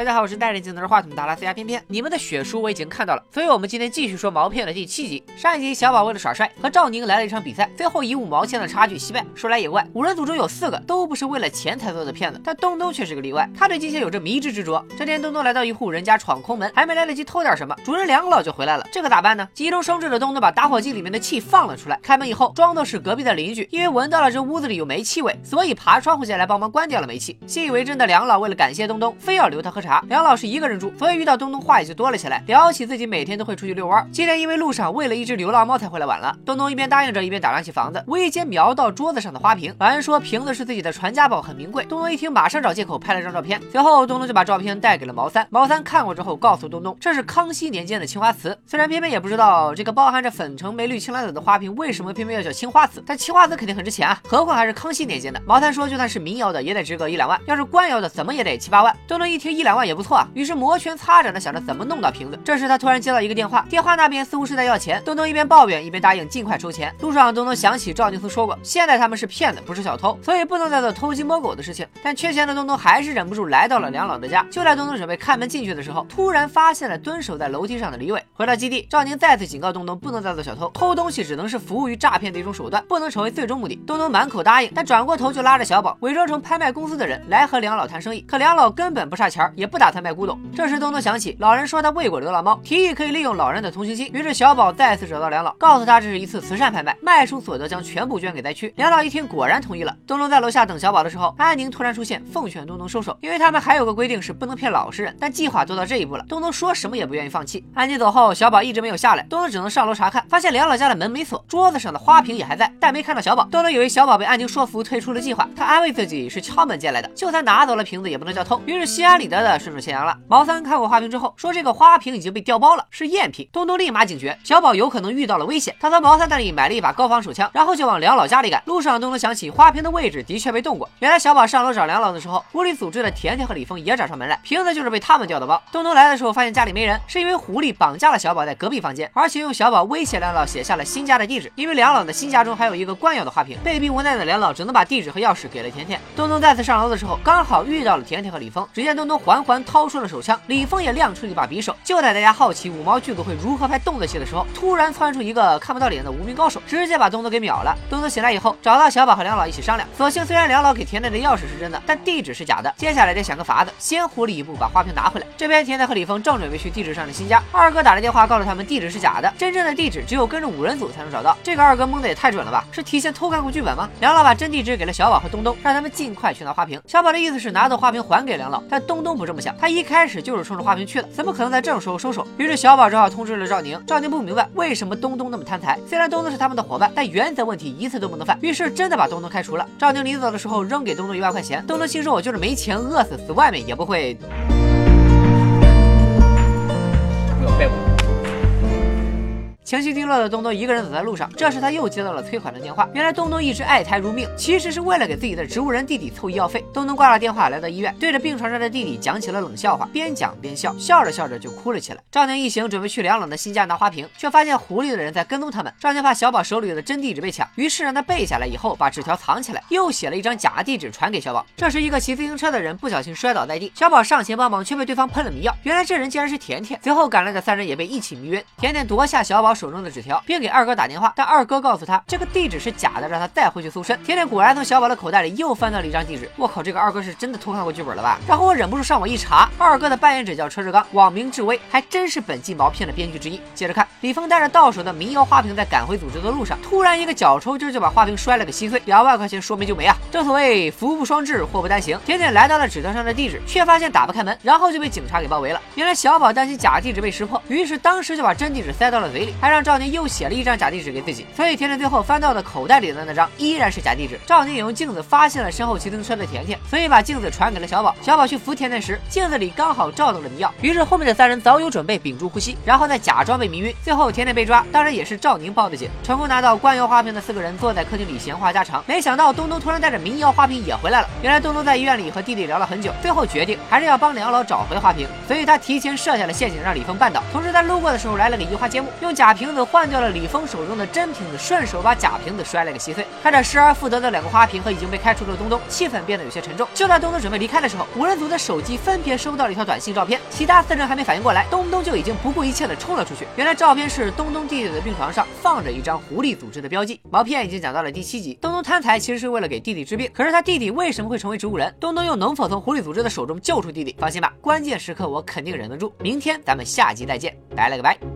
大家好，我是戴着镜头的话筒达拉斯加偏偏，你们的血书我已经看到了，所以我们今天继续说毛片的第七集。上一集小宝为了耍帅和赵宁来了一场比赛，最后以五毛钱的差距惜败。说来也怪，五人组中有四个都不是为了钱才做的骗子，但东东却是个例外，他对金钱有着迷之执着。这天东东来到一户人家闯空门，还没来得及偷点什么，主人梁老就回来了，这可咋办呢？急中生智的东东把打火机里面的气放了出来，开门以后装作是隔壁的邻居，因为闻到了这屋子里有煤气味，所以爬窗户下来帮忙关掉了煤气。信以为真的梁老为了感谢东东，非要留他喝茶。梁老师一个人住，所以遇到东东话也就多了起来，聊起自己每天都会出去遛弯。今天因为路上喂了一只流浪猫才回来晚了。东东一边答应着，一边打量起房子，无意间瞄到桌子上的花瓶，老人说瓶子是自己的传家宝，很名贵。东东一听，马上找借口拍了张照片。随后东东就把照片带给了毛三，毛三看过之后告诉东东，这是康熙年间的青花瓷。虽然偏偏也不知道这个包含着粉橙梅绿青蓝紫的花瓶为什么偏偏要叫青花瓷，但青花瓷肯定很值钱啊，何况还是康熙年间的。毛三说，就算是民窑的也得值个一两万，要是官窑的怎么也得七八万。东东一听一两万也不错啊，于是。摩拳擦掌的想着怎么弄到瓶子，这时他突然接到一个电话，电话那边似乎是在要钱。东东一边抱怨一边答应尽快筹钱。路上东东想起赵宁思说过，现在他们是骗子，不是小偷，所以不能再做偷鸡摸狗的事情。但缺钱的东东还是忍不住来到了梁老的家。就在东东准备开门进去的时候，突然发现了蹲守在楼梯上的李伟。回到基地，赵宁再次警告东东不能再做小偷，偷东西只能是服务于诈骗的一种手段，不能成为最终目的。东东满口答应，但转过头就拉着小宝伪装成拍卖公司的人来和梁老谈生意。可梁老根本不差钱，也不打算卖古董。这时东东想起。老人说他喂过流浪猫，提议可以利用老人的同情心。于是小宝再次找到梁老，告诉他这是一次慈善拍卖，卖出所得将全部捐给灾区。梁老一听，果然同意了。东东在楼下等小宝的时候，安宁突然出现，奉劝东东收手，因为他们还有个规定是不能骗老实人。但计划做到这一步了，东东说什么也不愿意放弃。安宁走后，小宝一直没有下来，东东只能上楼查看，发现梁老家的门没锁，桌子上的花瓶也还在，但没看到小宝。东东以为小宝被安宁说服退出了计划，他安慰自己是敲门进来的，就算拿走了瓶子也不能叫偷，于是心安理得的顺手牵羊了。毛三看过花瓶之后说这个花。瓶已经被调包了，是赝品。东东立马警觉，小宝有可能遇到了危险。他从毛三那里买了一把高仿手枪，然后就往梁老家里赶。路上，东东想起花瓶的位置的确被动过。原来小宝上楼找梁老的时候，屋里组织的甜甜和李峰也找上门来，瓶子就是被他们调的包。东东来的时候发现家里没人，是因为狐狸绑架了小宝在隔壁房间，而且用小宝威胁梁老写下了新家的地址。因为梁老的新家中还有一个官窑的花瓶，被逼无奈的梁老只能把地址和钥匙给了甜甜。东东再次上楼的时候，刚好遇到了甜甜和李峰。只见东东缓环掏出了手枪，李峰也亮出了一把匕首。就在大家好奇。五毛剧组会如何拍动作戏的时候，突然窜出一个看不到脸的无名高手，直接把东东给秒了。东东醒来以后，找到小宝和梁老一起商量。所幸虽然梁老给甜甜的钥匙是真的，但地址是假的。接下来得想个法子，先狐狸一步把花瓶拿回来。这边田奈和李峰正准备去地址上的新家，二哥打了电话告诉他们地址是假的，真正的地址只有跟着五人组才能找到。这个二哥蒙的也太准了吧？是提前偷看过剧本吗？梁老把真地址给了小宝和东东，让他们尽快去拿花瓶。小宝的意思是拿走花瓶还给梁老，但东东不知这么想，他一开始就是冲着花瓶去的，怎么可能在这种时候收手？于是小宝只好通知。了赵宁，赵宁不明白为什么东东那么贪财。虽然东东是他们的伙伴，但原则问题一次都不能犯。于是真的把东东开除了。赵宁临走的时候扔给东东一万块钱，东东心说：“我就是没钱，饿死死外面也不会。”情绪低落的东东一个人走在路上，这时他又接到了催款的电话。原来东东一直爱财如命，其实是为了给自己的植物人弟弟凑医药费。东东挂了电话，来到医院，对着病床上的弟弟讲起了冷笑话，边讲边笑，笑着笑着就哭了起来。赵宁一行准备去梁冷的新家拿花瓶，却发现狐狸的人在跟踪他们。赵宁怕小宝手里的真地址被抢，于是让他背下来，以后把纸条藏起来，又写了一张假地址传给小宝。这时，一个骑自行车的人不小心摔倒在地，小宝上前帮忙，却被对方喷了迷药。原来这人竟然是甜甜。随后赶来的三人也被一起迷晕。甜甜夺下小宝。手中的纸条，并给二哥打电话，但二哥告诉他这个地址是假的，让他再回去搜身。甜甜果然从小宝的口袋里又翻到了一张地址。我靠，这个二哥是真的偷看过剧本了吧？然后我忍不住上网一查，二哥的扮演者叫车志刚，网名志威，还真是本季毛片的编剧之一。接着看，李峰带着到手的民谣花瓶在赶回组织的路上，突然一个脚抽筋就把花瓶摔了个稀碎，两万块钱说没就没啊！正所谓福不双至，祸不单行。甜甜来到了纸条上的地址，却发现打不开门，然后就被警察给包围了。原来小宝担心假地址被识破，于是当时就把真地址塞到了嘴里，还让赵宁又写了。一张假地址给自己，所以甜甜最后翻到的口袋里的那张依然是假地址。赵宁也用镜子发现了身后骑自行车的甜甜，所以把镜子传给了小宝。小宝去扶甜甜时，镜子里刚好照到了迷药，于是后面的三人早有准备，屏住呼吸，然后再假装被迷晕。最后甜甜被抓，当然也是赵宁报的警。成功拿到官窑花瓶的四个人坐在客厅里闲话家常，没想到东东突然带着民谣花瓶也回来了。原来东东在医院里和弟弟聊了很久，最后决定还是要帮梁老找回花瓶，所以他提前设下了陷阱让李峰绊倒。同时在路过的时候来了个移花接木，用假。瓶子换掉了李峰手中的真瓶子，顺手把假瓶子摔了个稀碎。看着失而复得的两个花瓶和已经被开除的东东，气氛变得有些沉重。就在东东准备离开的时候，五人组的手机分别收到了一条短信照片，其他四人还没反应过来，东东就已经不顾一切的冲了出去。原来照片是东东弟弟的病床上放着一张狐狸组织的标记。毛片已经讲到了第七集，东东贪财其实是为了给弟弟治病，可是他弟弟为什么会成为植物人？东东又能否从狐狸组织的手中救出弟弟？放心吧，关键时刻我肯定忍得住。明天咱们下集再见，拜了个拜。